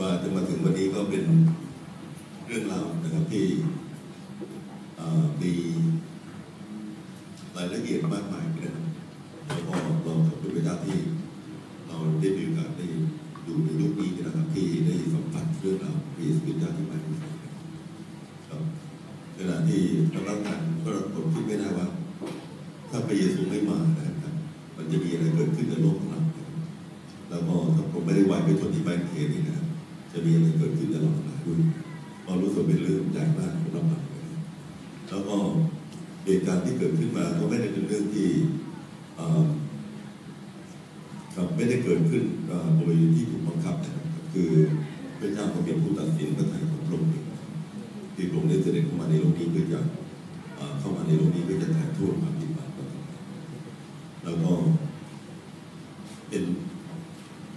ว่าจะมาถึงวันนี้ก็เป็นเรื่องราวนะครับที่มีรายละเอียดมากมายนะครับแล้วก็เราขอบคุณพระเจ้าที่เราได้มีโอกาสได้ดูในยุคนี้นะครับที่ได้สัมผัสเรื่องราวของพระเยซูคริสต์เจ้าที่มาที่นี่ครับขณะที่ทางร่างกายก็ผมคิดไม่ได้ว่า ถ้าพระเยซูไม่มานะครับ มันจะมีอะไรเกิดขึ้นในโลกของเราแล้วก็ถ้าผมไม่ได้ไหวไปชนที่แบเขนนี่นะครับ จะมีอะไรเกิดขึ้นในโลองเราด้วยเพราะรู้สึกเป็นเรื่องใหญ่มากของเราแล้วก็เหตุการณ์ที่เกิดขึ้นมาก็ไม่ได้เป็นเรื่องที่ไม่ได้เกิดขึ้นโดยที่ถูกบังคับนะครับคือพระเจ้าก็เป็นผู้ตัดสินพระทัยของพระองค์ที่พระองค์ได้เสด็จเข้ามาในโลกนี้เพื่อจะเอ่อเข้ามาในโลกนี้เพื่อจะถ่ายทอดความผิดบาปของเราแล้วก็เป็น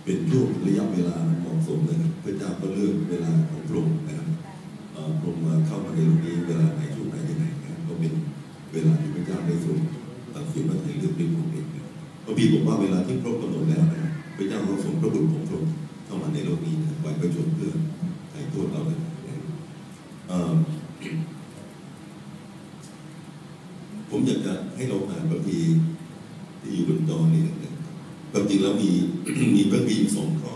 เป็นช่วงระยะเวลาเหมาะสมนะครับ พระเจ้าก็เลือกเวลาของพระองค์นะครับเอ่อพระองค์มาเข้ามาในโลกนี้เวลาไหนช่วงไหนยังไงนะครับก็เป็นเวลาที่พระเจ้าได้ทรงตัดสินพระทัยเลือกเป็นของเองนะครับพระบีบอกว่าเวลาที่ครบกำหนดแล้วนะพระเจ้าก็ส่งพระบุตรของพระองค์เข้ามาในโลกนี้นะไว้ประชนเพื่อไถ่โทษเราเลยนะเอ่อผมอยากจะให้เราอ่านพระบีที่อยู่บนจอนี้นะครับความจริงแล้วมีมีพระบีอยู่สองข้อ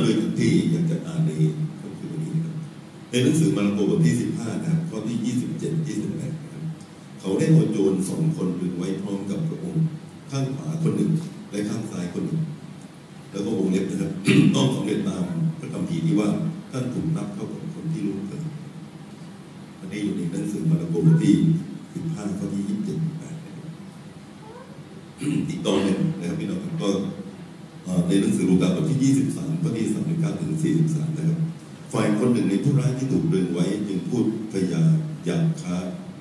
โดยที่อยาก ในหนังสือมาระโกบทที่สิบห้านะครับข้อที่ยี่สิบเจ็ดยี่สิบแปดนะครับเขาได้เอาโจรสองคนดึงไว้พร้อมกับพระองค์ ข้างขวาคนหนึ่ง และข้างซ้ายคนหนึ่ง แล้วก็วงเล็บนะครับ ต้องสำเร็จตามพระคัมภีร์ที่ว่าท่านถูกนับเข้ากับคนที่รู้เกิดอันนี้อยู่ในหนังสือมาระโกบทที่สิบห้าข้อที่ยี่สิบเจ็ดแปดอีกตอนหนึ่งนะครับพี่น้องก็ในหนังสือลูกาบทที่ยี่สิบสามข้อที่สามสิบเก้าถึงสี่สิบสามนะครับ คนหนึ่งในผู้ร้ายที่ถูกดึงไว้จึงพูดพยาอยากค้า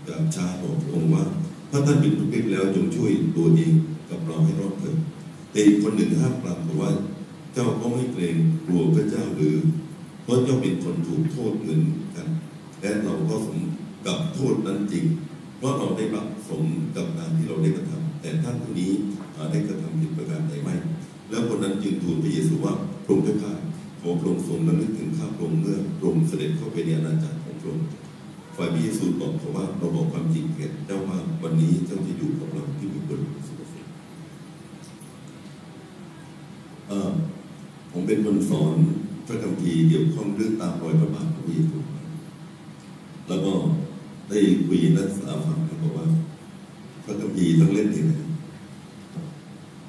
อยากช้าบอกพระองค์ว่าถ้าท่านเป็นผู้เล็กแล้วจงช่วยตัวเองกับเราให้รอดเถิดแต่อีกคนหนึ่งห้ามปรามบอกว่า เจ้าก็ไม่เกรงกลัวพระเจ้าหรือเพราะเจ้าเป็นคนถูกโทษเหมือนกันและเราก็สมกับโทษนั้นจริง เพราะเราได้รับสมกับการที่เราได้กระทำแต่ท่านผู้นี้ได้กระทำผิดประการใดไหมแล้วคนนั้นจึงทูลพระเยซูว่าพระองค์เจ้าข้า ขอพระองค์ทรงระลึกถึงข้าพระองค์เมื่อพระองค์เสด็จเข้าไปในอาณาจักรของพระองค์ฝ่ายพระเยซูตอบเขาว่าเราบอกความจริงแก่เจ้าว่าวันนี้เจ้าจะอยู่กับเราที่มีบนสุขสรเอ่อผมเป็นคนสอนพระคัมภีร์เกี่ยวข้องเรื่องตามรอยพระบาทของพระเยซูแล้วก็ได้คุยนักศึกษาฟังเขาบอกว่า พระคัมภีร์ทั้งเล่มเนี่ยนะ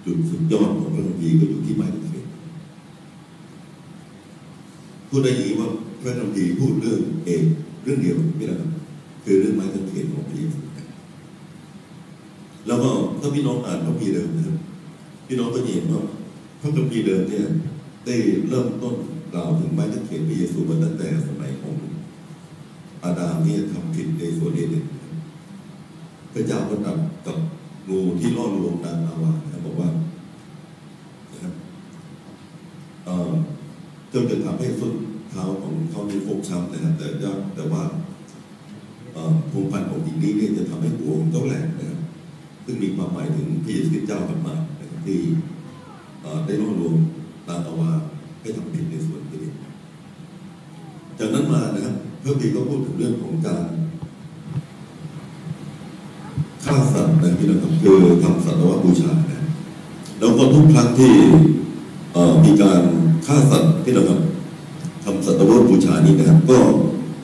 จุดสุดยอดของพระคัมภีร์ก็อยู่ที่ไมู้ดได้อย่างนี้ว่าพระคัมภีร์พูดเรื่องเอกเรื่องเดียวไม่ได้คือเรื่องไม้กางเขนของพระเยซูแล้วก็ถ้าพี่น้องอ่านพระคัมภีร์เดิมนะครับพี่น้องก็เห็นว่าพระคัมภีร์เดิมเนี่ยได้เริ่มต้นกล่าวถึงไม้กางเขนพระเยซูมาตั้งแต่สมัยของอาดามเนี่ยทำผิดในสวนเอเดนพระเจ้าก็ตรัสกับงูที่ล่อลวงนางอาวานะบอกว่านะครับเอ่อจ้าจะทำให้ส้น ช้ำนะครับแต่แต่ว่าเอ่อภูมิพันธ์ของหญิงนี้เนี่ยจะทำให้หัวของเจ้าแหลกนะครับซึ่งมีความหมายถึงพระเยซูคริสต์เจ้ากับมาที่ได้ล่อลวงนางอาวาให้ทำผิดในส่วนนี้จากนั้นมานะครับเพระบีก็พูดถึงเรื่องของการฆ่าสัตว์นะพี่น้องครับคือทำสัตว์บูชานะแล้วก็ทุกครั้งที่มีการฆ่าสัตว์พี่น้องครับทำ สัตว์บูชานี้นะครับ ก็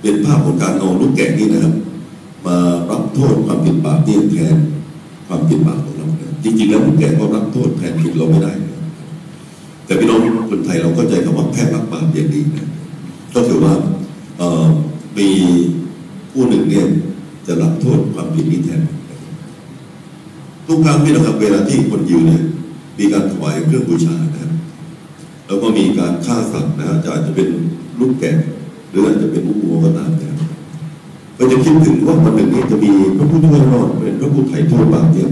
เป็นภาพของการเอาลูกแกะนี่นะครับ มารับโทษความผิดบาปที่แทนความผิดบาปของเราจริงๆแล้วลูกแกะก็รับโทษแทนผิดเราไม่ได้ แต่พี่น้องคนไทยเราก็ใจคำว่าแพ้รับบาปอย่างดีนะก็ถือว่ามีผู้หนึ่งเนี่ยจะรับโทษความผิดนี้แทนทุกครั้งที่นะครับเวลาที่คนยิวเนี่ยมีการถวายเครื่องบูชานะครับแล้วก็มีการฆ่าสัตว์นะครับจะอาจจะเป็น ลูกแกะหรืออาจจะเป็นลูกวัวก็ตามนะครับก็จะคิดถึงว่าวันหนึ่งนี้จะมีพระผู้ช่วยรอดเป็นพระผู้ไถ่โทษบาปเนี่ย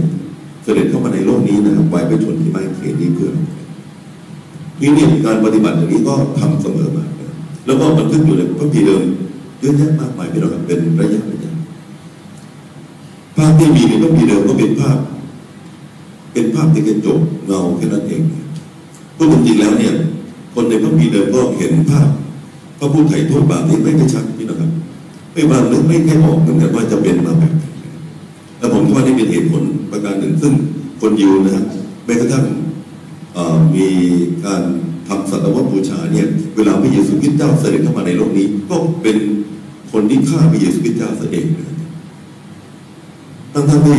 เสด็จเข้ามาในโลกนี้นะครับไว้ไปชนที่ไม้เขนนี้เพื่อนี่เนี่ยการปฏิบัติอย่างนี้ก็ทำเสมอมา แล้วก็บันทึกอยู่ในพระพีเดิมเยอะแยะมากมายพี่น้องครับเป็นระยะระยะภาพที่มีในพระพีเดิมก็เป็นภาพ เป็นภาพที่กระจกเงาแค่นั้นเองก็จริงๆแล้วเนี่ย คนในพระพีเดิมก็เห็นภาพ พระผู้ไถ่โทษบาปนี้ไม่ได้ชัดพี่นะครับ ไม่บางนึกไม่แค่ออกเหมือนกันว่าจะเป็นมาแบบไหนแล้วผมว่านี่เป็นเหตุผลประการหนึ่ง ซึ่งคนยิวนะครับแม้กระทั่งมีการทำสัตวบูชาเนี่ยเวลาพระเยซูคริสต์เจ้าเสด็จเข้ามาในโลกนี้ ก็เป็นคนที่ฆ่าพระเยซูคริสต์เจ้าเสเองนะครับทั้งทั้งที่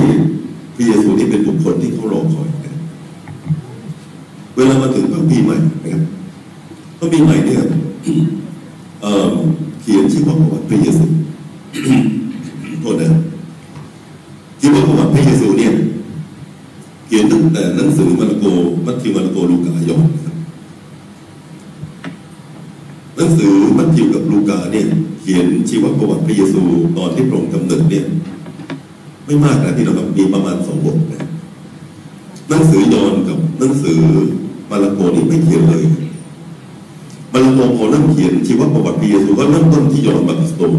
พระเยซูนี่เป็นบุคคลที่เขารอคอยนะเวลามาถึงพระปีใหม่นะครับพระปีใหม่เนี่ย เขียนชีวประวัติพระเยซูโทษนะชีวประวัติพระเยซูเนี่ย เขียนตั้งแต่หนังสือมาระโก มัทธิวมาระโกลูกายอนครับหนังสือมัทธิวกับลูกาเนี่ย เขียนชีวประวัติพระเยซูตอนที่พระองค์กำเนิดเนี่ย ไม่มากนะที่เราครับมีประมาณสองบทนะหนังสือยอนกับหนังสือมาระโกนี่ไม่เขียนเลย มาระโกพอเริ่มเขียนชีวประวัติพระเยซูก็เริ่มต้นที่ยอห์นบัพติสโตน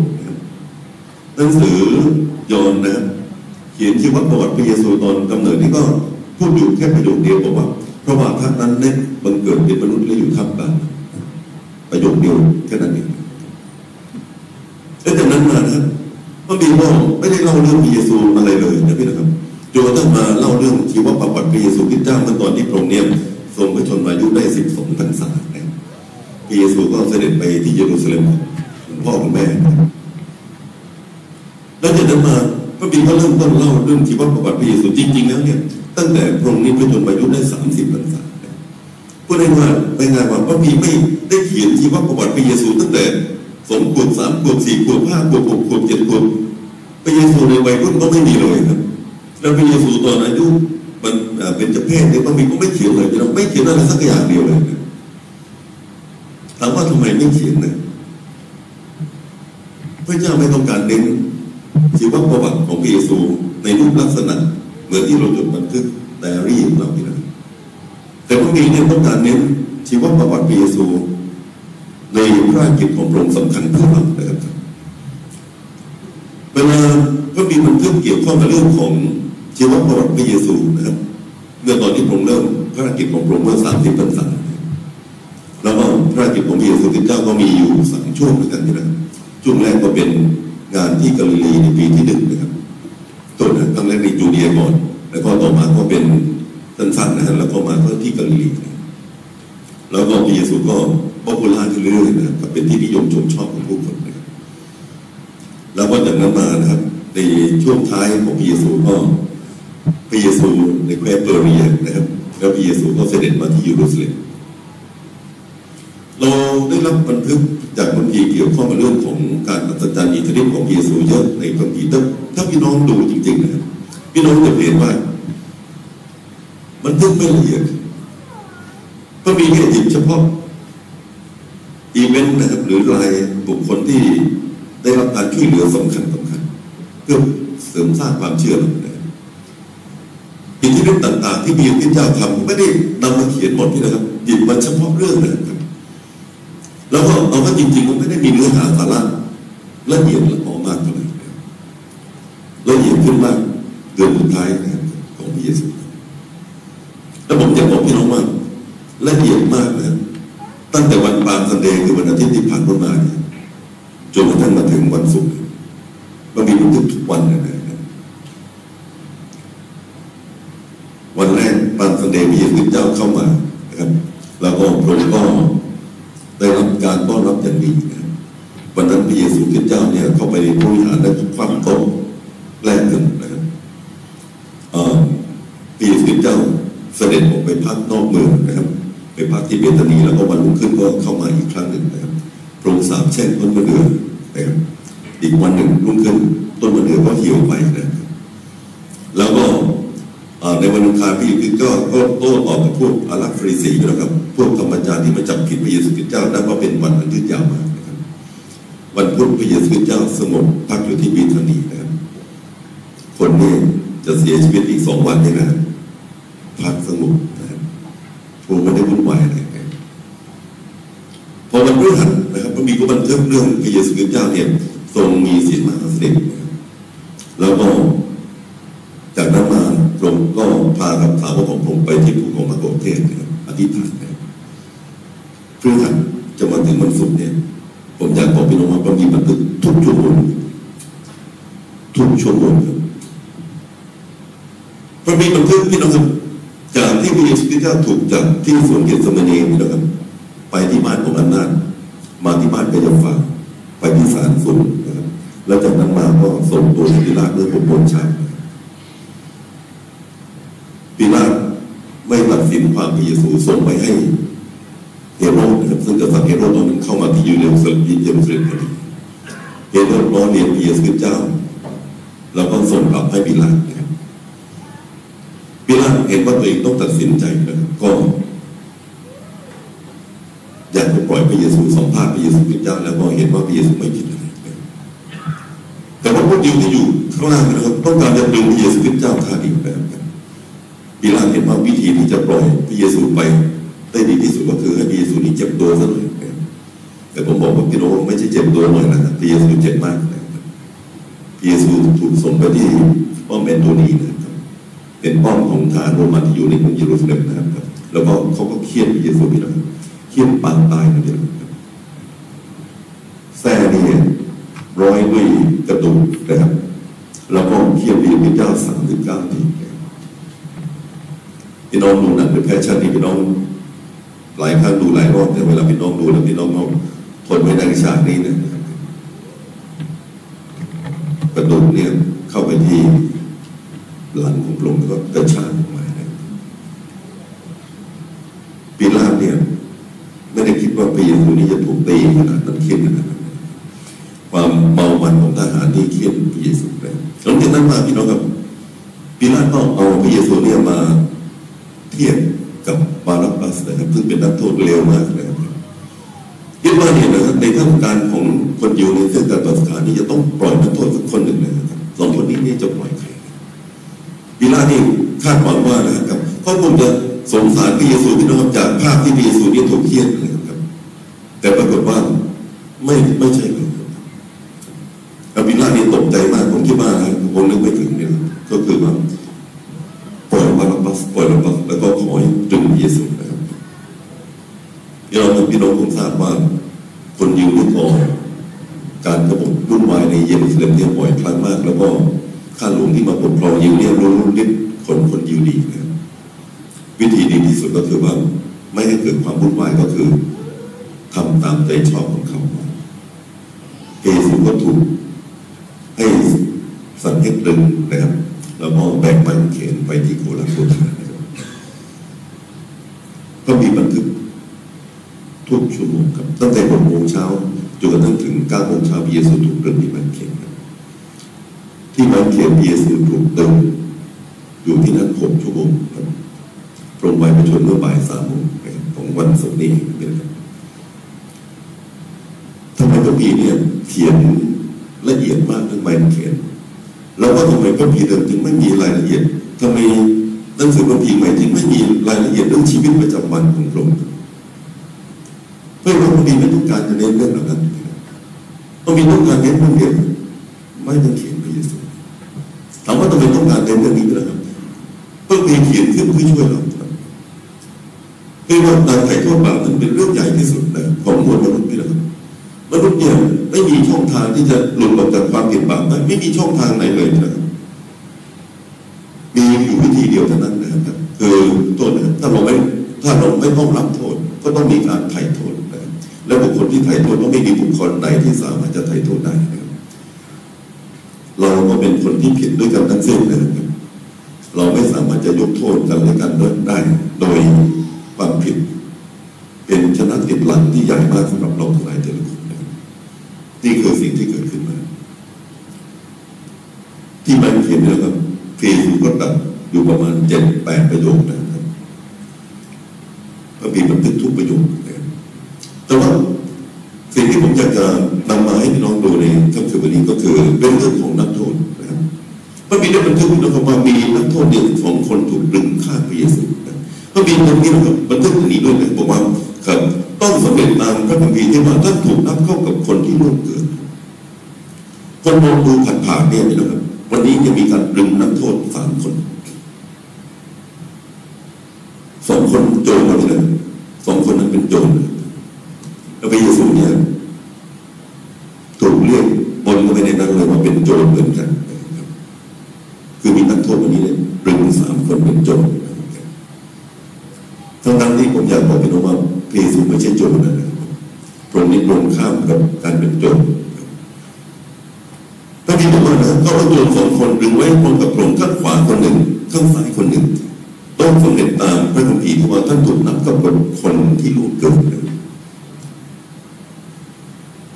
หนังสือยอห์นนะครับเขียนชีวประวัติพระเยซูตอนกำเนิดนี่ก็พูดอยู่แค่ประโยคเดียวบอกว่าพระว่าท่านนั้นได้บังเกิดเป็นมนุษย์และอยู่ท่ามกลางประโยคเดียวแค่นั้นเองแล้วจากนั้นมานะครับพระบิดาไม่ได้เล่าเรื่องพระเยซูอะไรเลยนะพี่นะครับจนกระทั่งมาเล่าเรื่องชีวประวัติพระเยซูคริสต์เจ้าเมื่อตอนที่พระองค์เนี่ยทรงพระชนมายุได้สิบสองพรรษา พระเยซูก็เสด็จไปที่เยรูซาเล็มคุณพ่อคุณแม่แล้วจากนั้นมาพระบิดาก็เริ่มต้นเล่าเรื่องชีวประวัติพระเยซูจริง ๆ แล้วเนี่ยตั้งแต่พระองค์นี้พระชนมายุได้สามสิบพรรษาพูดง่ายว่าในงานว่าพระบิดาไม่ได้เขียนชีวประวัติพระเยซู ตั้งแต่สองขวบสามขวบสี่ขวบห้าขวบหกขวบเจ็ดขวบพระเยซูในวัยรุ่นก็ไม่มีเลยครับแล้วพระเยซูตอนอายุมันเป็นจ้าเพศเนี่ยพระบิดาก็ไม่เขียนเลยเราไม่เขียนอะไรสักอย่างเดียวเลยนะ ถามว่าทำไมไม่เขียนนะพระเจ้าไม่ต้องการเน้นชีวประวัติของพระเยซูในรูปลักษณะ เหมือนที่เราจดบันทึกไดอารี่ของเรานี่นะแต่พระบิดาเนี่ยต้องการเน้นชีวประวัติพระเยซูในพระกิจของพระองค์สำคัญเพื่อเรานะครับเวลาพระบิดบันทึกเกี่ยวข้องกับเรื่องของชีวประวัติพระเยซูนะครับเมื่อตอนที่พระองค์เริ่มพระกิจของพระองค์เมื่อสามสิบพรรษาแล้ว กิจของพระเยซูคริสต์เจ้าก็มีอยู่สามช่วงด้วยกันนะครับช่วงแรกก็เป็นงานที่กาลิลีในปีที่หนึ่งนะครับต้นครั้งแรกในจูเดียก่อน แล้วก็ต่อมาก็เป็นสั้นๆนะฮะแล้วก็มาก็ที่กาลิลีนะแล้วก็พระเยซูก็ popular ขึ้นเรื่อยๆนะครับก็เป็นที่นิยมชมชอบของผู้คนนะครับแล้วก็จากนั้นมานะครับ ในช่วงท้ายของพระเยซูก็พระเยซูในแคว้นเปอร์เรียนะครับ แล้วพระเยซูก็เสด็จมาที่เยรูซาเล็ม เราได้รับบันทึกจากคัมภีเกี่ยวข้องกับเรื่องของการอัศจรรย์อิทธิฤทธิ์ของพระเยซูเยอะในคัมภีถ้าถ้าพี่น้องดูจริงๆนะพี่น้องจะเห็นว่าบันทึกไม่ละเอียดก็มีแค่หยิบเฉพาะอีเวนต์นะครับ หรือรายบุคคลที่ได้รับการช่วยเหลือสำคัญสำคัญเพื่อเสริมสร้างความเชื่อเรานะครับอิทธิฤทธิ์ต่าง ๆ ที่มีพระเจ้าทำไม่ได้นำมาเขียนหมดนี่นะครับหยิบมาเฉพาะเรื่องนะ แล้วก็เอาว่าจริงๆมันไม่ได้มีเนื้อหาสาระละเอียดละออมากเท่าไหร่นะครับละเอียดขึ้นมากเดือนสุดท้ายนะครับของพระเยซูแล้วผมจะบอกพี่น้องว่าละเอียดมากนะตั้งแต่วันปางสันเดย์คือวันอาทิตย์ที่ผ่านพ้นมาเนี่ยจนกระทั่งมาถึงวันศุกร์ เบธานีแล้วก็วันรุ่งขึ้นก็เข้ามาอีกครั้งหนึ่งนะครับพระองค์สาปแช่งต้นมะเดื่อนะครับอีกวันหนึ่งรุ่งขึ้นต้นมะเดื่อก็เหี่ยวไปนะครับแล้วก็ในวันอังคารพระเยซูคริสต์ก็ก็โต้ตอบกับพวกอาลักษณ์ฟาริสีนะครับ พวกธรรมจารย์ที่มาจับผิดพระเยซูคริสต์เจ้านับว่าเป็นวันอันยืดยาวมากนะครับ วันพุธพระเยซูคริสต์เจ้าสงบพักอยู่ที่เบธานีนะครับ คนนี้จะเสียชีวิตอีกสองวันนี่นะพักสงบนะครับพวกไม่ได้วุ่นวาย อะไรกันพอวันพฤหัสนะครับพระมีก็บันทึกเรื่องพระเยซูคริสต์เจ้าเนี่ยทรงมีศีลมหาเสด็จนะครับแล้วก็จากนั้นมาพระองค์ก็พากับสาวกของพระองค์ไปที่ภูเขามะโกเทศนะครับอธิษฐานนะครับจะมาถึงวันศุกร์เนี่ยผมอยากบอกพี่น้องว่าพระบีบันทึกทุกชั่วโมงทุกชั่วโมงครับพระบีบันทึกพี่น้องครับจากที่พระเยซูคริสต์เจ้าถูกจากที่สวนเกสมนีพี่น้องครับ ไปที่บ้านของอันนาถมาที่บ้านกายาฟาไปที่ศาลสูงนะครับแล้วจากนั้นมาก็ส่งตัวปิลาตเมื่อผมบนชาปิลาตไม่ตัดสินความพระเยซูส่งไปให้เฮโรดนะครับซึ่งกษัตริย์เฮโรดตอนนั้นเข้ามาที่ยูเยรูซาเล็มเยรูซาเล็มพอดีเฮโรดล้อเลียนพระเยซูเจ้า แล้วก็ส่งกลับให้ปิลาตนะครับปิลาตเห็นว่าตัวเองต้องตัดสินใจนะครับก็ อยากจะปล่อยพ ระเยซูสัมภาษณ์พระเยซูคริสต์เจ้าแล้วก็เห็นว่าพระเยซูไม่ผิดอะไรแต่ว่าพวกยิวที่อยู่ข้างล่างนะครับต้องการจะดึงพระเยซูคริสต์เจ้าท่าเดียวนะครับปิลาเห็นว่าวิธีที่จะปล่อยพระเยซูไปได้ดีที่สุดก็คือให้พระเยซูนี่เจ็บตัวซะหน่อยแต่ผมบอกว่าพี่น้องไม่ใช่เจ็บตัวหน่อยนะครับพระเยซูเจ็บมากนะพระเยซูถูกส่งไปที่ป้อมแอนโทนีนะครับเป็นป้อมของทหารโรมันที่อยู่ในกรุงเยรูซาเล็มนะครับ แล้วก็เขาก็เคียนพระเยซูพี่น้อง เคี่ยนปางตายนะพี่น้องแซ่นี่ร้อยด้วยกระดูกนะครับแล้วก็เคียนพระเยซูเจ้าสามสิบเก้าทีพี่น้องดูหนังเป็น Passion นี่พี่น้องหลายครั้งดูหลายรอบแต่เวลาพี่น้องดูแล้วพี่น้องเอาทนไม่ได้ฉากนี้เนี่ยนะกระดูกเนี่ยเข้าไปที่หลังของพระองค์แล้วก็กระชากออกมานะครับปีลาตเนี่ย ไม่ได้คิดว่าพระเยซูนี่จะถูกตี ขึ้นเฆี่ยนขนาดนั้นความเมามันของทหารที่เฆี่ยนพระเยซูไปหลังจากนั้นมาพี่น้องครับปีลาตก็เอาพระเยซูเนี่ยมาเทียบกับบารับบาสนะครับซึ่งเป็นนักโทษเร็วมากนะครับคิดว่าเนี่ยนะครับในท่ามกลารของคนอยู่ในเส้นการตัดสถานนี้จะต้องปล่อยนักโทษสักคนหนึ่งนะครับสองคนนี้เนี่ยจะปล่อยใครปิลาตนี่คาดหวังว่านะครับเขาคงจะสงสารพระเยซูพี่น้องจากภาพที่พระเยซูเนี่ยถูกเคี่ยนนะครับ แต่ปรากฏว่า ไม่ไม่ใช่เลยครับปิลานี่ตกใจมากผมคิดว่าคงนึกไม่ถึงเนี่ยก็คือว่าปล่อยบารับบาสปล่อยบารับบาสแล้วก็ขอให้ดึงเยซูนะครับพี่น้องพี่น้องคงทราบว่า คนยิวนี่พอการกระบฏรุ่นวายในเยรูซาเล็มเนี่ยบ่อยครั้งมาก แล้วก็ข้าหลวงที่มาปกครองยิวเนี่ยรู้นิดคนคนยิวดีนะครับวิธีดีที่สุดก็คือว่า ไม่ให้เกิดความวุ่นวายก็คือทำตามใจชอบของเขา เยซูก็ถูกให้สั่งให้ตรึงนะครับแล้วก็แบกไม้กางเขนไปที่โคราชโคทานะครับก็มีบันทึกทุกชั่วโมงครับตั้งแต่หกโมงเช้าจนกระทั่งถึงเก้าโมงเช้าพระเยซูถูกตรึงที่ไม้กางเขนครับที่ม้กางเขนพระเยซูถูกตึงอยู่ที่นั่นหกชั่วโมงครับพรงไว้ประชนเมื่อบ่ายสามโมงของวันศุกร์นี้นครับ ระบีเนี่ยเขียนละเอียดมากเรื่องไม้กางเขนแล้วก็ทำไมพระพีเดิมจึงไม่มีรายละเอียดทำไมหนังสือพระพีใหม่จึงไม่มีรายละเอียดเรื่องชีวิตประจำวันของพระองค์เพื่อพระพีไม่ต้องการจะเน้นเรื่องเหล่านั้นพระพีต้องการเน้นเรื่องเดียวไม่ต้องเขียนพระเยซูถามว่าทำไมต้องการเน้นเรื่องนี้นะครับพระพีเขียนขึ้นเพื่อช่วยเราครับเพื่อว่าการไถ่โทษบาปนั้นเป็นเรื่องใหญ่ที่สุดนะของมวลมนุษย์นี่แหละครับ มนุษย์เนี่ยไม่มีช่องทางที่จะหลุดออกจากความผิดบาปได้ไม่มีช่องทางไหนเลยนะครับมีอยู่วิธีเดียวเท่านั้นนะครับคือโทษนะถ้าเราไม่ถ้าเราไม่ต้องรับโทษ ก็ต้องมีการไถ่โทษนะและบุคคลที่ไถ่โทษก็ไม่มีบุคคลใดที่สามารถจะไถ่โทษได้นะครับเราก็เป็นคนที่ผิดด้วยกันทั้งสิ้นนะครับเราไม่สามารถจะยกโทษกันและกันได้ โดยความผิด เป็นชนะติดหลังที่ใหญ่มากสำหรับเราทั้งหลายแต่ละคน นี่คือสิ่งที่เกิดขึ้นมา ที่มันเขียนนะครับเฟซบุ๊กก็ตัดอยู่ประมาณเจ็ดแปดประโยคนะครับพระบีบันทึกทุกประโยคนะครับแต่ว่าสิ่งที่ผมอยากจะนำมาให้น้องดูในค่ำคืนวันนี้ก็คือเป็นเรื่องของนักโทษนะครับพระบีได้บันทึกนะครับว่ามีนักโทษเนี่ยสองคนถูกดึงฆ่าพระเยซูนะพระบีตรงนี้นะครับบันทึกอันนี้ด้วยนะบอกว่า ครับต้องสำเร็จตามพระคัมภีร์ที่ว่าท่านถูกนับเข้ากับคนที่ล่วงเกินคนมองดูผ่านๆเนี่ยนะครับ วันนี้จะมีการดึงนักโทษสามคนสองคนโจรมาเลยสองคนนั้นเป็นโจรแล้วไปเยซูเนี่ย เขาเอาโจรสองคนดึงไว้พร้อมกับพระองค์ข้างขวาคนหนึ่งข้างซ้ายคนหนึ่งต้องสำเร็จตามพระคัมภีร์ที่ว่าท่านถูกนับกับคนที่ลูกเกิดน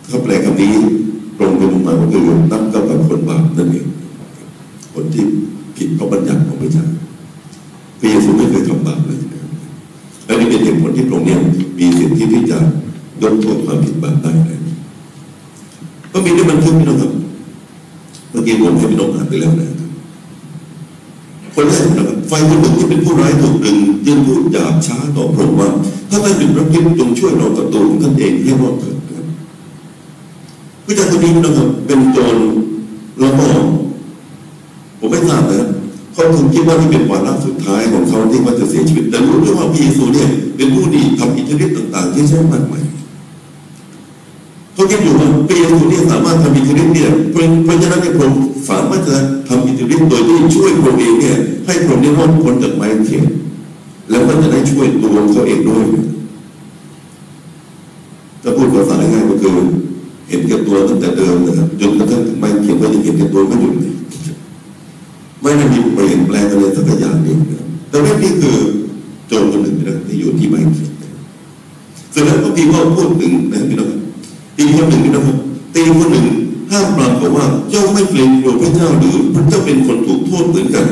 ถ้าแปลคำนี้ตรงไปตรงมาก็คือนับกับคนบาปนั่นเองคนที่ผิดพระบัญญัติของพระเจ้าพระเยซูไม่เคยทำบาปเลยนะครับและนี่เป็นเหตุผลที่พรงเนี่ยมีสิทธิที่จะยกโทษความผิดบาปได้นะก็มีได้บันทึกพี่น้องครับ เมื่อกี้ผมให้พี่น้องอ่านไปแล้วนะครับคนแรกนะครับไฟคนหนึ่งที่เป็นผู้ร้ายถูกดึงยืนพูดหยาบช้าต่อพระองค์ว่าถ้าท่านเป็นพระคิดจงช่วยเรากับตัวของท่านเองให้รอดเถิดนะครับผู้ชายคนนี้นะครับเป็นโจรล้วก็ผมไม่ทราบนะครับเขาคงคิดว่านี่เป็นวาระสุดท้ายของเขาที่ว่าจะเสียชีวิตแต่รู้ด้วยว่าพระเยซูเนี่ยเป็นผู้ดีทำอิทธิฤทธิ์ต่าง ๆ ที่ใช้มากมาย เขาคิดอยู่ว่าพระเยซูเนี่สามารถทำอิทธิฤทธิ์เนี่ยเพราะเพราะฉะนั้นเนี่ยพระองค์สามารถจะทำอิทธิฤทธิ์โดยที่ช่วยพระองค์เองเนี่ยให้พระองค์ได้รอดพ้นจากไม้กางเขนแล้วก็จะได้ช่วยตัวเขาเองด้วยถ้าพูดภาษาง่ายก็คือเห็นแก่ตัวตั้งแต่เดิมนะครับจนกระทั่งไม้กางเขนก็ยังเห็นแก่ตัวไม่หยุดเลยไม่ได้มีเปลี่ยนแปลงอะไรสักอย่างเดียวนะครับแต่ว่านี่คือโจรคนหนึ่งนะครับที่อยู่ที่ไม้กางเขนเสร็จแล้วพระพี่ก็พูดถึงนะพี่น้อง ตีคนหนึ่งนะครับตีคนหนึ่งห้ามปรามบอกว่าเจ้าไม่เกรงกลัวพระเจ้าหรือพระเจ้าเป็นคนถูกโทษเหมือนกัน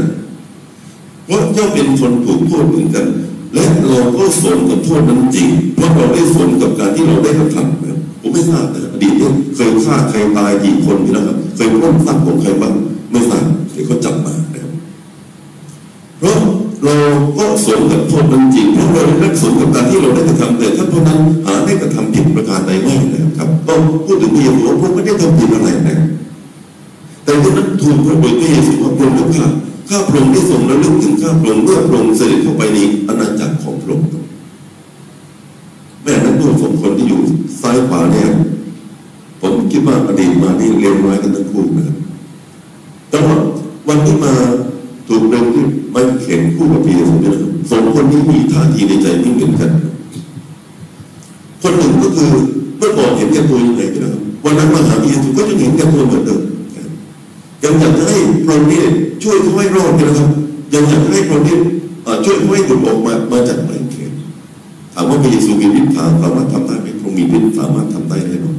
เพราะเจ้าเป็นคนถูกโทษเหมือนกัน และเราก็สมกับโทษนั้นจริง เพราะเราได้สมกับการที่เราได้กระทำนะครับผมไม่ทราบนะอดีตเนี่ยเคยฆ่าใครตายกี่คนพี่นะครับเคยปล้นทรัพย์ของใครบ้างไม่ทราบเดี๋ยวเขาจับมานะครับเพราะ เราก็สมกับโทษนั้นจริงเพราะเราได้รับสมกับการที่เราได้กระทำแต่ท่านพนั้นหาได้กระทำผิดประการใดไม่นะครับต้องพูดถึงพระเยซูว่าพระองค์ไม่ได้ทำผิดอะไรนะแต่ท่านนั้นทูลพระบริพระเยซูว่าพระองค์ข้าข้าพระองค์ได้ทรงระลึกถึงข้าพระองค์เมื่อพระองค์เสด็จเข้าไปในอาณาจักรของพระองค์แม่นั้นด้วสองคนที่อยู่ซ้ายขวาเนี่ยผมคิดว่าอดีตมานี่เรียนร้ายกันทั้งคู่นะครับแต่ว่าวันที่มาถูกเดินที่ไมันเข็น คู่กับพระเยซูเนี่ยสองคนนี้มีท่าทีในใจไม่เหมือนกัน คนหนึ่งก็คือเมื่อก่อนเห็นแก่ตัวยังไงนะครับวันนั้นมาหาพระเยซูก็จะเห็นแก่ตัวเหมือนเดิมยังอยากให้พระเนี่ยช่วยเขาให้รอดนะครับยังอยากให้พระเนี่ยช่วยเขาให้หลุดออกมามาจากไม้กางเขนถามว่าพระเยซูมีฤทธิ์สามารถทำได้ไหมพระมีฤทธิ์สามารถทำได้แน่นอน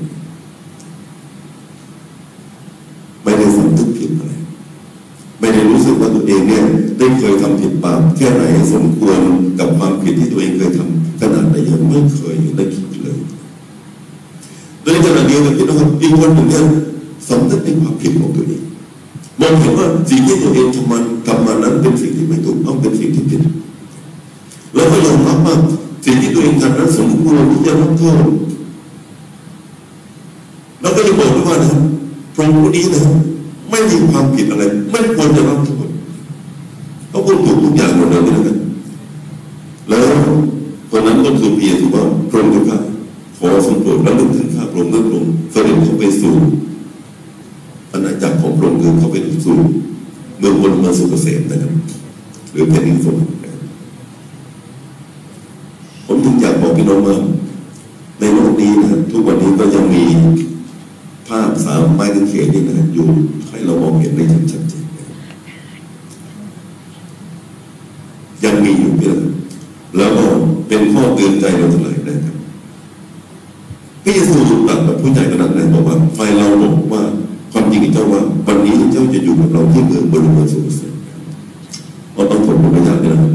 ไม่ได้สำนึกผิดอะไรไม่ได้รู้สึกว่าตัวเองเนี่ย ทำผิดบาปแค่ไหนสมควรกับความผิดที่ตัวเองเคยทำขนาดไหนยังไม่เคยได้คิดเลยโดยขณะเดียวกันพี่น้องอีกคนหนึ่งเนี่ยสำนึกในความผิดของตัวเองมองเห็นว่าสิ่งที่ตัวเองทำมันทำมานั้นเป็นสิ่งที่ไม่ถูกต้องเป็นสิ่งที่ผิดแล้วก็ยอมรับว่าสิ่งที่ตัวเองทำนั้นสมควรที่จะรับโทษแล้วก็ยังบอกด้วยว่านะพระองค์ผู้นี้นะไม่มีความผิดอะไร ไม่ควรจะรับโทษเขาพูดถูกทุก อย่างหมดเลยนะครับแล้วคนนั้นก็คือเพียรถือว่าพระองค์ข้าขอทรงโปรดแล้วนึกถึงข้าพระองเมื่อพระองค์เสด็จเข้าไปสู่อาณาจักรของพระองค์คือเข้าไปสู่เมืองบนเมืองสุกเกษมนะครับหรือแผ่นดินสวรรค์ผมจึงอยากบอกพี่น้องว่าในโลกนี้นะทุกวันนี้ก็ยังมีภาพสามไม้กางเขนนี่นะอยู่ให้เรามองเห็นได้ชัดเจนยังมีอยู่เพื่อนแล้วก็เป็นข้อเตือนใจเราทั้งหลายนะครับ พระเยซูตรัสกับบผู้ใหญ่ขนาดนั้นบอกว่าไฟเราบอกว่าความจริงเจ้าว่า วันนี้เจ้าจะอยู่กับเราที่เมืองบริเวณสุสถีเราต้องทนบทยานนะครับ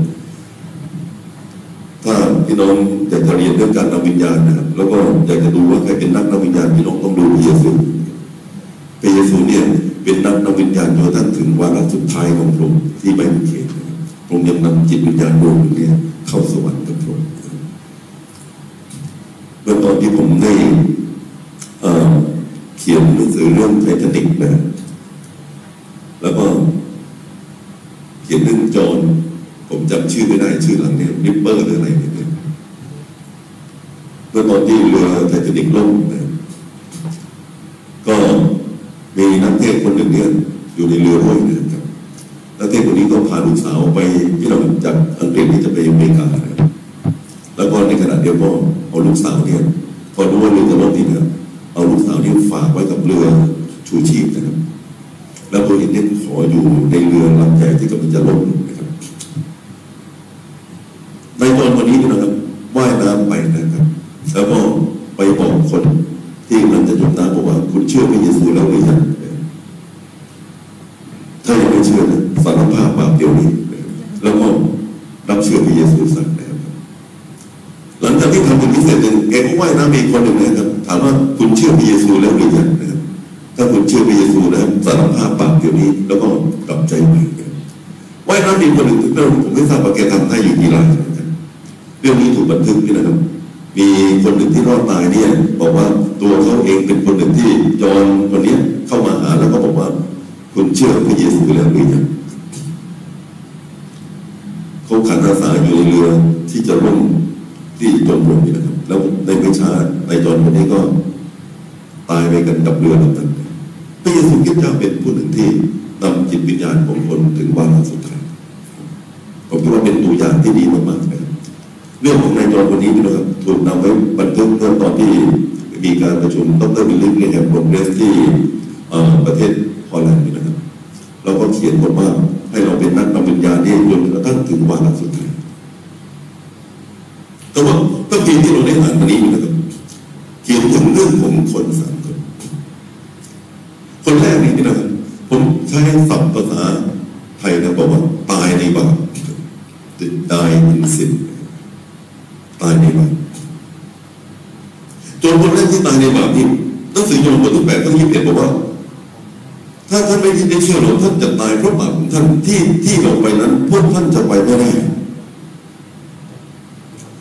ถ้าพี่น้องอยากจะเรียนเรื่องการนำวิญญาณนะครับแล้วก็อยากจะดูว่าใครเป็นนักนำวิญญาณพี่น้องต้องดูพระเยซูพระเยซูเนี่ยเป็นนักนำวิญญาณจนทั้งถึงวาระสุดท้ายของพระองค์ที่ไม่มีเขตพระองค์ยังนำจิตวิญญาณดวงนี้เข้าสวรรค์กับพระองค์ มื่อตอนที่ผมได้เขียนหนังสือเรื่องไททานิกนะแล้วก็เขียนเรื่องจอห์นผมจำชื่อไม่ได้ชื่อหลังเนี่ยริปเปอร์หรืออะไรเนี่ยเมื่อตอนที่เรือไททานิกล่มนะก็มีนักเทศคนหนึ่งเนี่ยอยู่ในเรือด้วยนะครับนักเทศคนนี้ก็พาลูกสาวไปที่เราจากอังกฤษที่จะไปอเมริกานะครับ แล้วก็ในขณะเดียวกันเอาลูกสาวเนี่ยพอรู้ว่าเรือจะล่มนี่นะครับเอาลูกสาวเนี่ยฝากไว้กับเรือชูชีพนะครับ แล้วตัวเองเนี่ยขออยู่ในเรือลำใหญ่ที่กำลังจะล่มนะครับในตอนวันนี้นะครับว่ายน้ำไปนะครับ แล้วก็ไปบอกคนที่กำลังจะจมน้ำบอกว่า คุณเชื่อพระเยซูแล้วหรือยังถ้ายังไม่เชื่อนะสารภาพบาปเดี๋ยวนี้ แล้วก็รับเชื่อพระเยซูสัก หลังจากที่ทำเป็นพิเศษหนึ่งแกก็ว่ายน้ำมีคนหนึ่งนะครับถามว่าคุณเชื่อพระเยซูแล้วหรือยังนะครับถ้าคุณเชื่อพระเยซูนะสารภาพบาปเดี๋ยวนี้ แล้วก็กลับใจใหม่นะครับว่ายน้ำมีคนหนึ่งที่เราผมไม่ทราบว่าแกทำให้อยู่กี่รายนะครับเรื่องนี้ถูกบันทึกนี่นะครับ มีคนหนึ่งที่รอดตายเนี่ย บอกว่าตัวเขาเองเป็นคนหนึ่งที่จอนคนนี้เข้ามาหาแล้วก็บอกว่า คุณเชื่อพระเยซูแล้วหรือยังเขาขันอาสาอยู่ในเรือที่จะร่ม ที่จมลงนี่นะครับ แล้วในไม่ช้าในจอนคนนี้ก็ตายไปกันกับเรือลำนั้นพระเยซูคริสต์เจ้าเป็นผู้หนึ่งที่นำจิตวิญญาณของคนถึงวาระสุดท้ายผมคิดว่าเป็นตัวอย่างที่ดีมากๆเลยเรื่องของนายจอนคนนี้นะครับถูกนำไว้บันทึกเมื่อตอนที่มีการประชุมดรวิลลิงเนี่ยครับโรงเรียนที่ประเทศฮอลแลนด์นี่นะครับ เราก็เขียนบทว่าให้เราเป็นนักนำวิญญาณที่จนกระทั่งถึงวาระสุดท้าย ก็ว่าพระพีที่เราได้อ่านมานี้นะครับเขียนถึงเรื่องของคนสามคน คนแรกนี่นะครับผมใช้ศัพท์ภาษาไทยนะบอกว่า ตายในบาป die in sin ตายในบาปจนคนแรกที่ตายในบาปนี่หนังสือโยมบทที่แปดข้อยี่สิบเอ็ดบอกว่าถ้าท่านไม่ได้เชื่อเราท่านจะตายเพราะบาปของท่านที่ที่เราไปนั้นพวกท่านจะไปไม่ได้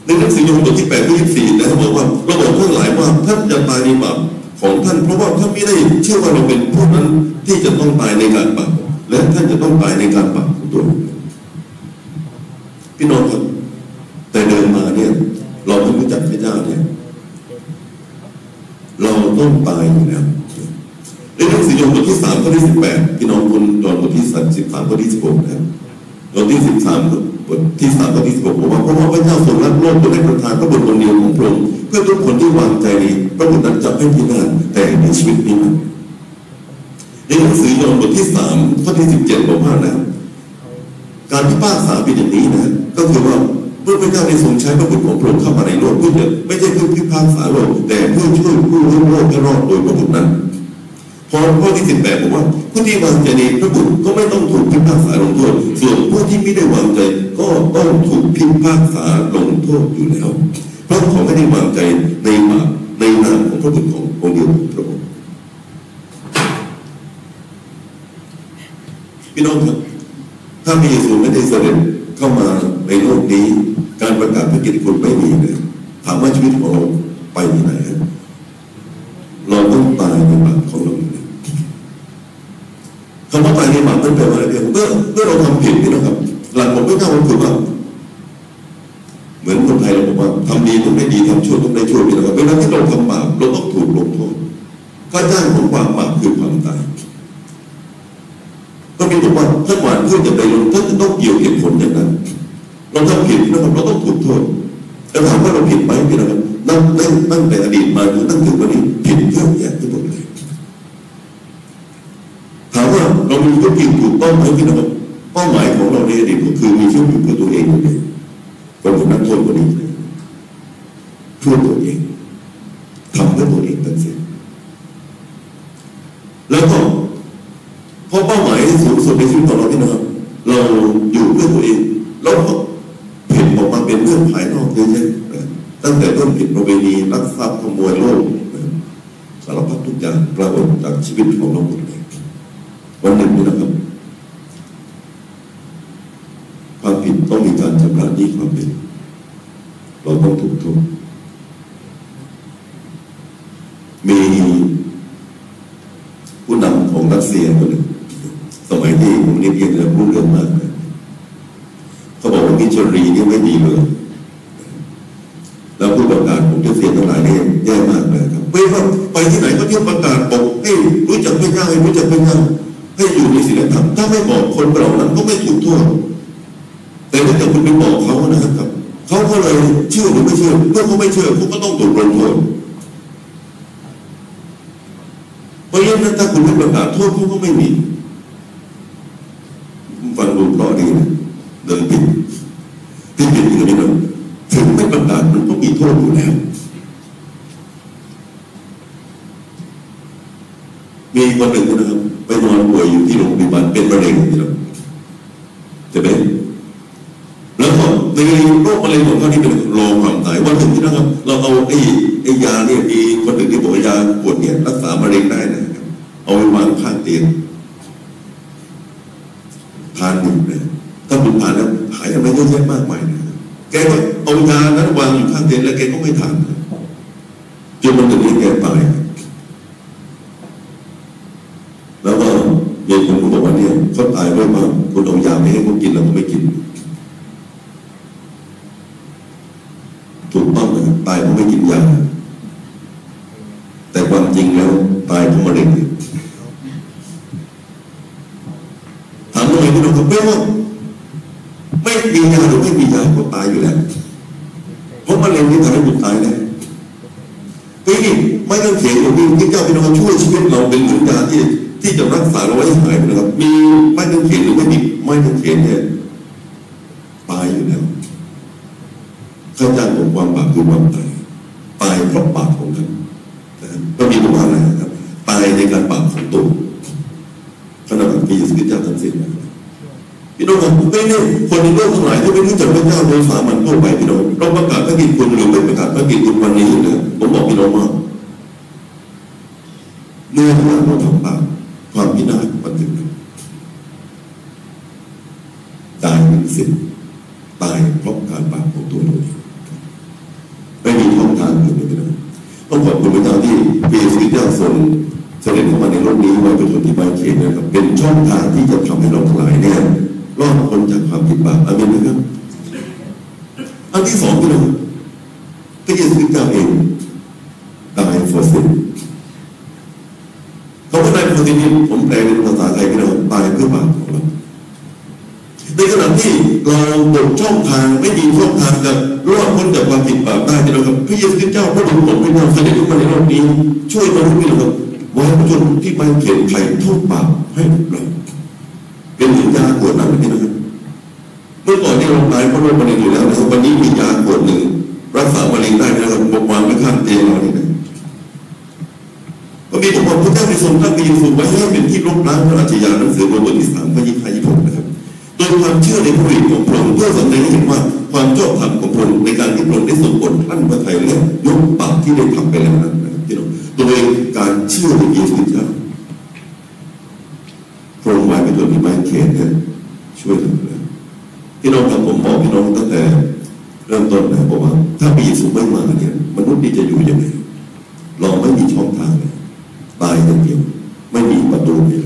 ในหนังสือโยมบทที่แปดข้อที่สี่นะครับบอกว่าเราบอกท่านหลายว่าท่านจะตายในบาปของท่านเพราะว่าท่านไม่ได้เชื่อว่าเราเป็นผู้นั้นที่จะต้องตายในการบาปและท่านจะต้องตายในการบาปของตัวพี่น้องครับแต่เดินมาเนี่ย เราไม่รู้จักพระเจ้าเนี่ย เราต้องตายอยู่แล้วในหนังสือโยมบทที่สามข้อที่สิบแปดพี่น้องคุณยอนบทที่สามสิบสามข้อที่สิบหกนะครับบทที่สิบสามบ ทที่สามข้อที่สิบหกบอกว่าเพราะว่าพระเจ้าทรงรักโลกจนได้ประทานพระบุตรองค์เดียวของพระองค์เพื่อทุกคนที่วางใจในพระบุตรนั้นจะไม่พินาศแต่ในชีวิตนี้มันในหนังสือยอห์นบทที่สามข้อที่สิบเจ็ดบอกว่านะ การพิพากษาเป็นอย่างนี้นะ ก็คือว่าเมื่อพระเจ้าได้ทรงใช้พระบุตรของพระองค์เข้ามาในโลกเพื่อไม่ใช่เพื่อพิพากษาโลกแต่เพื่อช่วยผู้ร่วมโลกให้รอดโดยพระบุตรนั้น พอข้อที่สิบแปดบอกว่าผู้ที่วางใจในพระบุตรก็ไม่ต้องถูกพิพากษาลงโทษ ส่วนผู้ที่ไม่ได้วางใจก็ต้องถูกพิพากษาลงโทษอยู่แล้ว เพราะเขาไม่ได้วางใจในบาในนามของพระบุตรขององค์เดียวพระองค์พี่น้องครับถ้าพระเยซูไม่ได้เสด็จเข้ามาในโลกนี้ การประกาศพระกิตติคุณไม่มีเลยถามว่าชีวิตของเราไปที่ไหนเราต้องตายในบาปข เราเองคำว่าตายในบาปนั่นแปลว่าอะไรเพียงเมื่อเมื่อเราทำผิดนี่นะครับ หลักของพระเจ้าก็คือว่าเหมือนคนไทยเราบอกว่าทำดีต้องได้ดีทำชั่วต้องได้ชั่วนี่นะครับเวลาที่เราทำบาปเราต้องถูกลงโทษค่าจ้างของความบาปคือความตายก็มีบอกว่าถ้าหวานเพื่อจะไปลงท่านจะต้องเกี่ยวเก็บผลอย่างนั้น เราทำผิดนะครับเราต้องถูกโทษแต่ถามว่าเราผิดไหมพี่นะครับนั่งตั้งตั้งแต่อดีตมาจนตั้งถึงวันนี้ผิดเยอะแยะไปหมดเลยถามว่า เรามีธุรกิจถูกต้องไหมพี่นะครับเป้าหมายของเราในอดีตก็คือมีชีวิตอยู่เพื่อตัวเองอย่เดียวคนคนนั้นโทษคนนี้เพื่อตัวเองทำเพื่อตัวเองตั้งสิ้นแล้วก็เพราะเป้าหมายสูงสุดในชีวิตของเราที่นะครับเราอยู่เพื่อตัวเองเราก็ผิดออกมาเป็นเรื่องภายนอกเยอะแยะตั้งแต่เรื่องผิดประเวณีรักทรัพย์ขโมยโลกสารพัดทุกอย่างปรากฏจากชีวิตของเราหมด วันหนึ่งนี่นะครับ ความผิดต้องมีการชำระหนี้ความผิด เราต้องถูกโทษมีผู้นำของรัสเซียคนหนึ่งสมัยที่ผมเรียนเรียนเรื่องรู้เรื่องมากเลยเขาบอกว่ามิชรีนี่ไม่ดีเลยแล้วผู้ประกาศผมจะเสียทั้งหลายเนี่แย่มากเลยครับไม่ว่าไปที่ไหนก็เที่ยวประกาศบอกให้รู้จักพระเจ้าให้รู้จักพระเจ้า ให้อยู่ในศีลธรรมถ้าไม่บอกคนเหล่านั้นก็ไม่ถูกโทษแต่ถ้าเกิดคุณไปบอกเขานะครับเขาก็เลยเชื่อหรือไม่เชื่อเมื่อเขาไม่เชื่อเขาก็ต้องถูกลงโทษเพราะฉะนั้นถ้าคุณไม่ประกาศโทษเขาก็ไม่มีฟังดูเพราะดีนะเดินผิดที่ผิดอย่างนี้นะถึงไม่ประกาศมันก็มีโทษอยู่แล้วมีคนหนึ่งนะครับ ในคมะเร็งขอที่เป็นโรงความตายวันหนึ่งที่นะครับ เราเอาไอ้ไอ้ยาเนี่ยมีคนหนึ่งที่บอกว่ายาปวดเนี่ยรักษามะเร็งได้นะครับ เอาไปวางข้างเตียงทานอยู่นะถ้าคุณทานแล้วหายอะไรเยอะแยะมากมายนะแกก็เอายานั้นวางอยู่ข้างเตียงแล้วแกก็ไม่ทานจนมันถึงแก ตายเพราะมะเร็งถามว่าไงพี่น้องครับไม่ว่าไม่มียาหรือไม่มียาก็ตายอยู่แล้วเพราะมะเร็งนี่ทำให้คุณตายแน่พี่ไม่ต้องเขียนอย่างนี้ที่เจ้าพี่น้องช่วยชีวิตเราเป็นเหมือนยาที่ที่จะรักษาเราไว้หายนะครับมีไม่ต้องเขียนหรือไม่มีไม่ต้องเขียนเนี่ยตายอยู่แล้วข้าจ้างของความบาปคือความตายตายเพราะบาปของท่านนะครับก็มีประมาณอะไรน ตายในการบาปของตัวขณะที่พระเยซูคริสต์เจ้าทำสิ้นนะครับพี่น้องครับไม่เนี่ยคนในโลกทั้งหลายที่ไม่รู้จักพระเจ้าโดยสามัญทั่วไปพี่น้องเราประกาศพระกิตคุณหรือไม่ประกาศพระกิตคุณวันนี้นะผมบอกพี่น้องว่าเมื่อเราทำบาปความพินาศมันถึงตายเป็นสิ้นตายเพราะการบาปของตัวเราเองไม่มีช่องทางอื่นเลยน้องต้องขอบคุณพระเจ้าที่พระเยซูคริสต์เจ้าทรงเสด็จเข้ามาในโลกนี้ไว้เป็นคนที่ไว้เขนนะครับ เป็นช่องทางที่จะทำให้เราทั้งหลายเนี่ยรอดพ้นจากความผิดบาปอาเมนไหมครับ อันที่สองพี่น้องพระเยซูคริสต์เจ้าเองตาย for sin เขาก็ได้พอทีนี้ผมแปลเป็นภาษาไทยพี่น้องตายเพื่อบาปของเราในขณะที่เราบดช่องทางไม่มีช่องทางจะรอดพ้นจากความผิดบาปได้พี่น้องครับพระเยซูคริสต์เจ้าพระองค์ของพระเจ้าเสด็จเข้ามาในโลกนี้ ช่วยมนุษย์พี่น้องครับ ไว้พระชนที่ไปเขียนไถ่โทษบาปให้เราเป็นหินยาขวดนั้นพี่น้องครับเมื่อก่อนที่เราตายเพราะโรคมะเร็งอยู่แล้วนะครับวันนี้มียาขวดหนึ่งรักษามะเร็งได้นะครับบอกวางไว้ข้างเตียงเรานี่นะก็มีบอกว่าพระเจ้าในทรงตั้งพระเยซูไว้ให้เป็นที่ลบล้างพระราชยาหนังสือโรมบทที่สามข้อยี่สิบห้ายี่สิบหกนะครับโดยความเชื่อในพระฤทธิ์ของพระองค์เพื่อสำแดงให้เห็นว่าความชอบธรรมของพระองค์ในการที่พระองค์ได้ทรงกดท่านพระทัยและยกบาปที่ได้ทำไปแล้วนั้น โดยการเชื่อในเยซูคริสต์เจ้าพระองค์ไว้เป็นตัวมีไม้เขนเนี่ยช่วยเหลือพี่น้องครับผมบอกพี่น้องตั้งแต่เริ่มต้นนะบอกว่า ถ้าพระเยซูไม่มาเนี่ยมนุษย์นี่จะอยู่ยังไงเราไม่มีช่องทางเลยตายอย่างเดียว ไม่มีประตูเลย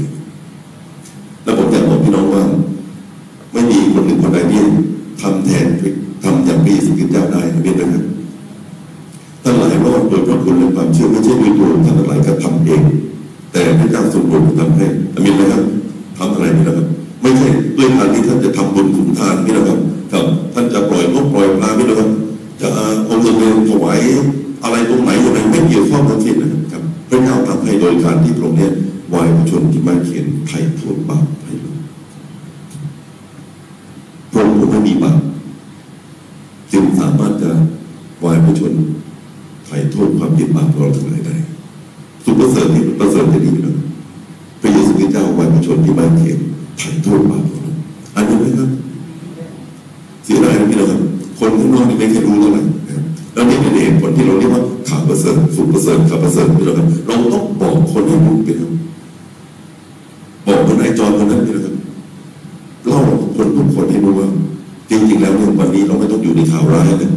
จริงๆแล้วเนี่ยวันนี้เราไม่ต้องอยู่ในข่าวร้ายนะ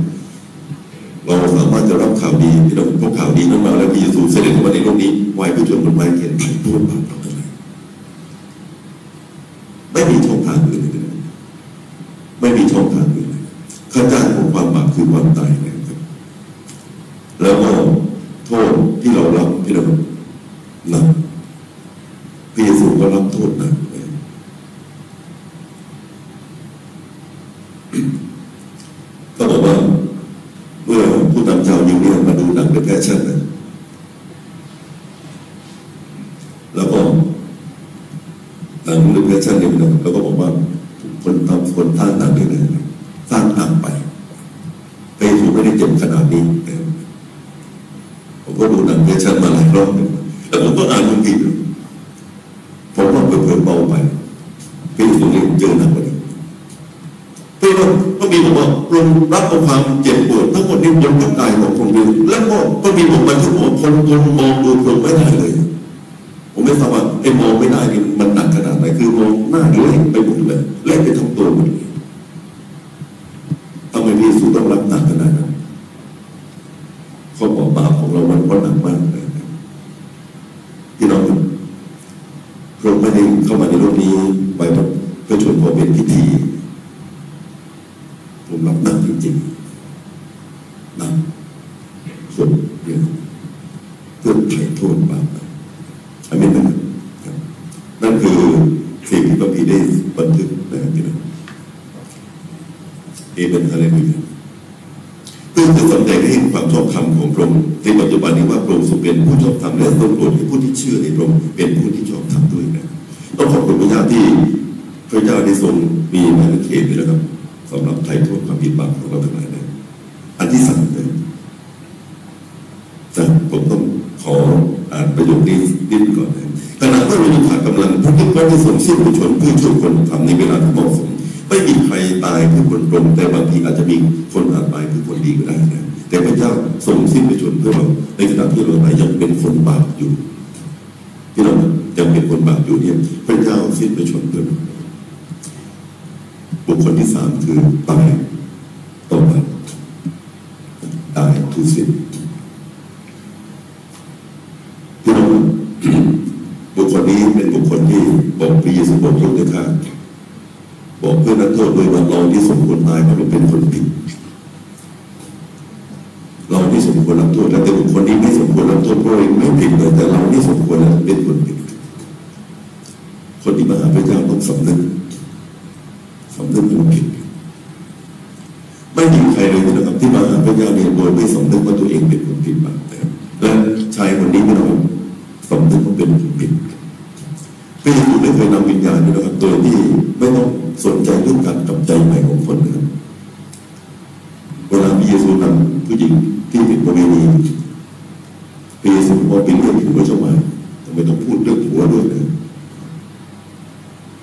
เราสามารถจะรับข่าวดีที่เราพบข่าวดีนั้นมาแล้วพระเยซูเสด็จเข้ามาในโลกนี้ไว้เพื่อชนคนไม้เขียนไถ่โทษบาปเราทั้ไม่มีช่องทางอื่นเลยไม่มีช่องทางอื่นเลยข้าจ้างของความบาปคือความตายนะครับแล้ว ง เจ้าได้ทรงมีแม่เขตไปแล้วครับสำหรับไถ่โทษความผิดบาปของเราทั้งหลายนะอันที่สามเลยแต่ผมต้องขออ่านประโยคนี้นิดก่อนนะขณะเมื่เราอยู่ขาดกำลังพระคิดว่าที่ทรงสิ้นประชนเพื่อช่วยคนทำในเวลาที่เหมาะสมไม่มีใครตายเพื่อคนตรง แต่บางทีอาจจะมีคนอาจตายเพื่อคนดีก็ได้นะแต่พระเจ้าทรงสิ้นประชนเพื่อเราในขณะที่เราตายยังเป็นคนบาปอยู่ ที่เรายังเป็นคนบาปอยู่เนี่ยพระเจ้าสิ้นประชนเพื่อเรา บุคคลที่สามคือตายต่อไปตายทุสิตพี่น้องบุคคลนี้เป็นบุคคลที่บอกพระเยซูบอกยกเลิกข้าบอกเพื่อนนักโทษโดยว่าเราที่สมควรตายเพราะเราเป็นคนผิดเราที่สมควรรับโทษแล้วแต่บุคคลนี้ไม่สมควรรับโทษเพราะเราไม่ผิดเลยแต่เราที่สมควรแล้วเป็นคนผิดคนที่มาหาพระเจ้าต้องสำนึก สำนึกว่าผิดไม่มีใครเลยนะครับที่มาหาพระเจ้าเนี่ยโดยไม่สำนึกว่าตัวเองเป็นคนผิดบาปและชายคนนี้ไม่ต้องสำนึกว่าเป็นคนผิดพระเยซูไม่เคยนำวิญญาณนะครับโดยที่ไม่ต้องสนใจเรื่องการกลับใจใหม่ของคนนะครับเวลาพระเยซูนำผู้หญิงที่ผิดประเวณีพระเยซูบอกเป็นเรื่องผัวเจ้ามาทำไมต้องพูดเรื่องผัวด้วยนะ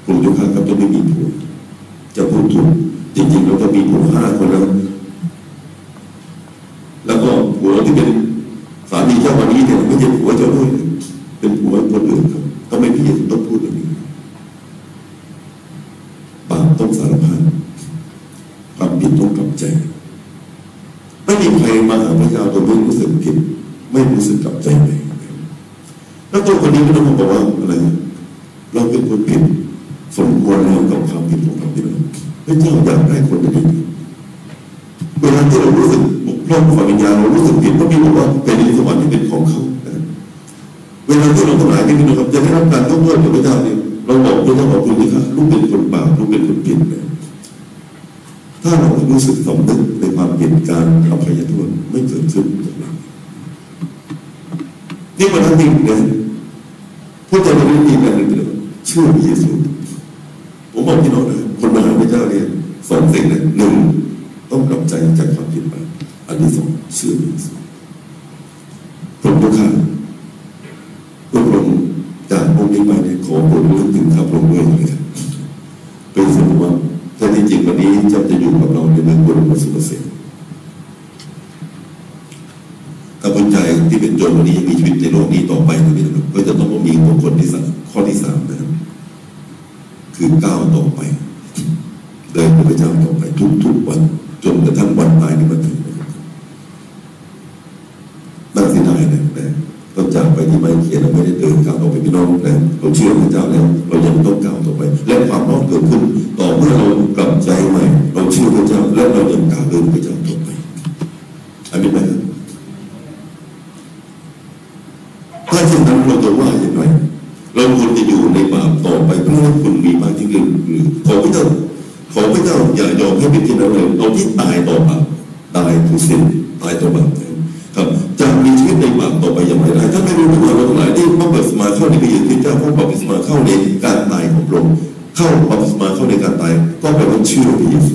ผมยกข้าครับจะไม่มีผัว จะพูดถูกจริงๆเราจะมีผัวห้าคนแล้วแล้วก็ผัวที่เป็นสามีเจ้าวันนี้เนี่ยไม่ใช่ผัวเจ้าด้วยเป็นผัวคนอื่นครับทำไมพี่ถึงต้องพูดอย่างนี้บาปต้องสารภาพความผิดต้องกลับใจไม่มีใครมาหาพระเจ้าโดยไม่รู้สึกผิด ไม่รู้สึกกลับใจเลยแล้วตัวคนนี้ก็ต้องบอกว่าอะไรเราเป็นคนผิดสมควรแล้วกับ ผิดของเราที่เราพระเจ้าอยากได้คนดีเวลาที่เรารู้สึกบกพร่องฝ่ายวิญญาณเรารู้สึกผิดพระบิดาบอกว่าเป็นในสวรรค์ที่เป็นของเขาเวลาที่เราทั้งหลายที่มีนะครับจะได้รับการยกโทษจากพระเจ้าเนี่ยเราบอกพระเจ้าขอบคุณที่ค่ะลูกเป็นคนบาปลูกเป็นคนผิดนะถ้าเราไม่รู้สึกสำนึกในความผิดการอภัยโทษไม่เกิดขึ้นนี่มันทั้งจริงนะพวกเราไม่ได้ยินกันเลยเชื่อพระเยซู ผมบอกพี่น้องนคนมาหาพระเจ้าเนี่ยสองสิ่งนะหนึ่งต้องกลับใจจากความผิดบาปอันที่สองเชื่อพระเยซูผมทุกข้าพวกเราจากองค์นี้มาเนี่ยขอผมนึกถึงข้าพระองค์ด้วยนะครับเป็นสมมติว่าถ้าจริงวันนี้เจ้าจะอยู่กับเราในเมืองบุญมสุขเสถีถ้าคนใจที่เป็นโจรวันนี้ยังมีชีวิตในโลกนี้ต่อไปนะครับก็จะต้องมีบุคคลที่สามข้อที่สามนะครับ คือก้าวต่อไป เดินกับพระเจ้าต่อไปทุกๆวัน จนกระทั่งวันตายนี่มาถึงนะครับน่าเสียดายนะแต่ต้องจากไปที่ไม่เขียนเราไม่ได้เดินก้าวต่อไปพี่น้องนะเราเชื่อพระเจ้าแล้วเรายังต้องก้าวต่อไป และความรอดเกิดขึ้น ต่อเมื่อเรากลับใจใหม่ เราเชื่อพระเจ้าและเรายังก้าวเดินพระเจ้า อย่ายอมให้เป็นที่นั้นเลยเราที่ตายต่อบาตายทุสินตายต่อบาปนะครับจะมีชีวิตในบาปต่อไปอย่างไรได้ถ้าไม่รู้ตัวเราทั้งหลายที่พระบัพติศมาเข้าในพระเยซูเจ้าพระบัพติศมาเข้าในการตายของพระองค์เข้าบัพติศมาเข้าในการตายก็แปลว่าเชื่อพระเยซู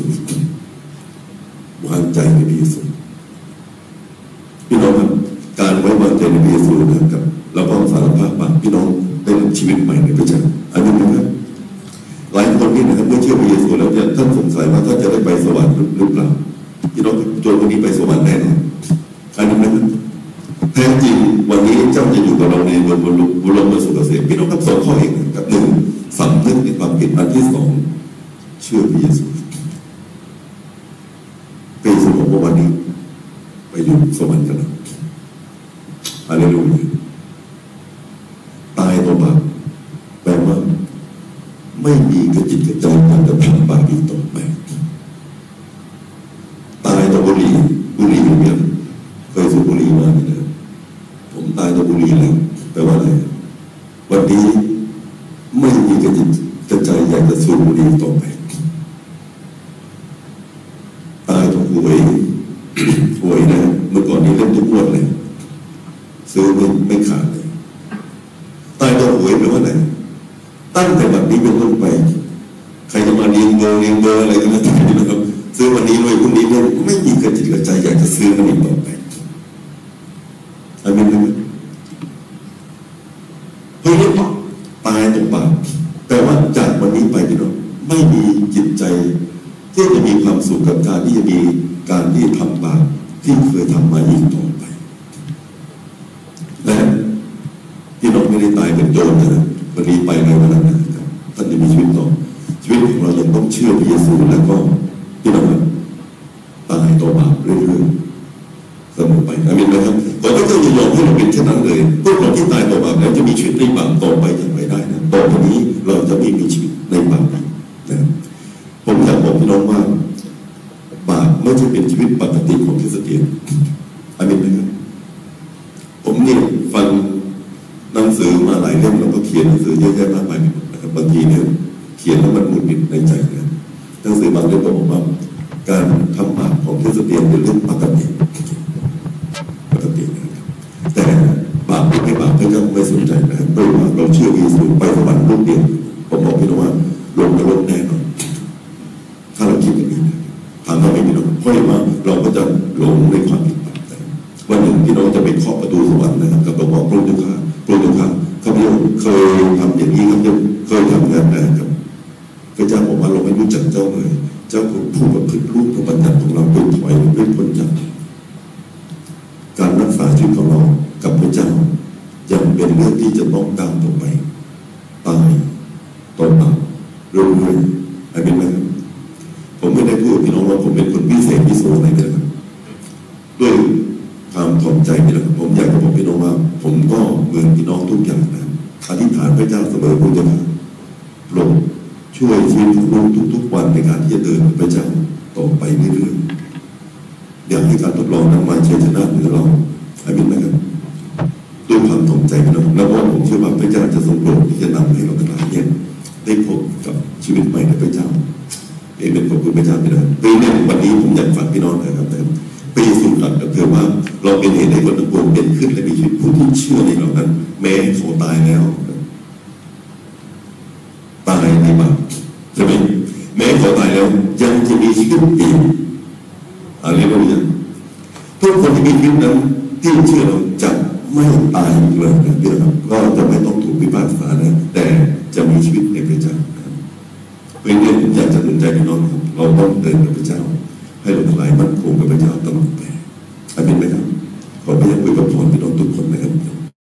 องข้อเองนะครับหนึ่งสำนึกในความผิดอันที่สองเชื่อพระเยซูเปโตรบอกว่าวันนี้ไปอยู่สวรรค์กันแล้วฮาเลลูยา เป็นโจรนะวันนี้ไปในวันนั้นนะครับท่านจะมีชีวิตต่อ ชีวิตของเรายังต้องเชื่อพระเยซูแล้วก็พี่น้องครับตายต่อบาปเรื่อยๆเสมอไปอามินนะครับขอพระเจ้าอย่ายอมให้เราเป็นเช่นนั้นเลยพวกเราที่ตายต่อบาปแล้วจะมีชีวิตในบาปต่อไปอย่างไรได้นะต่อไปนี้เราจะไม่มีชีวิตในบาปนะผมอยากบอกพี่น้องว่า หมุ ยังเป็นเรื่องที่จะต้องตามต่อไปตายต่อมาเรื่อยๆอะไรเป็นไหมครับผมไม่ได้พูดกับพี่น้องว่าผมเป็นคนพิเศษพิโสอะไรเลยนะครับด้วยความถ่อมใจนี่แหละครับผมอยากจะบอกพี่น้องว่า ผมก็เหมือนพี่น้องทุกอย่างนะอธิษฐานพระเจ้าเสมอพุทธะโปรดช่วยชีวิตลูกทุกๆวันในการที่จะเดินพระเจ้าต่อไปเรื่อยๆอยากให้การทดลองนั้นมาชัยชนะเหนือเราอามินไหมครับ เชื่อว่าพระเจ้าจะทรงโปรดที่จะนำให้เราทั้งหลายเนี่ยได้พบกับชีวิตใหม่ในพระเจ้าเอเมนขอบคุณพระเจ้าพี่น้องปีนี้วันนี้ผมอยากฝากพี่น้องนะครับแต่ปีสุดท้ายก็คือว่าเราเป็นเหตุให้คนทั้งปวงเป็นขึ้นและมีชีวิตผู้ที่เชื่อในเรานั้น แม้เขาตายแล้วตายในบาปใช่ไหมแม้เขาตายแล้วยังจะมีชีวิตอีกอะไรบ้างทุกคนที่มีชีวิตนั้นที่เชื่อเรา ไม่ตายเกเลยนะพี่น้องก็จะไม่ต้องถูกพิพากษานะแต่จะมีชีวิตในพระเจ้าครับเพราะฉะนั้นผมอยากจะหนุนใจพี่น้องครับเราต้องเดินกับพระเจ้า ให้เราไหลายมั่นคงกับพระเจ้าตลอดไปอาเมนไหมครับขอพระเจ้าอวยพรพี่น้องทุกคนนะครับ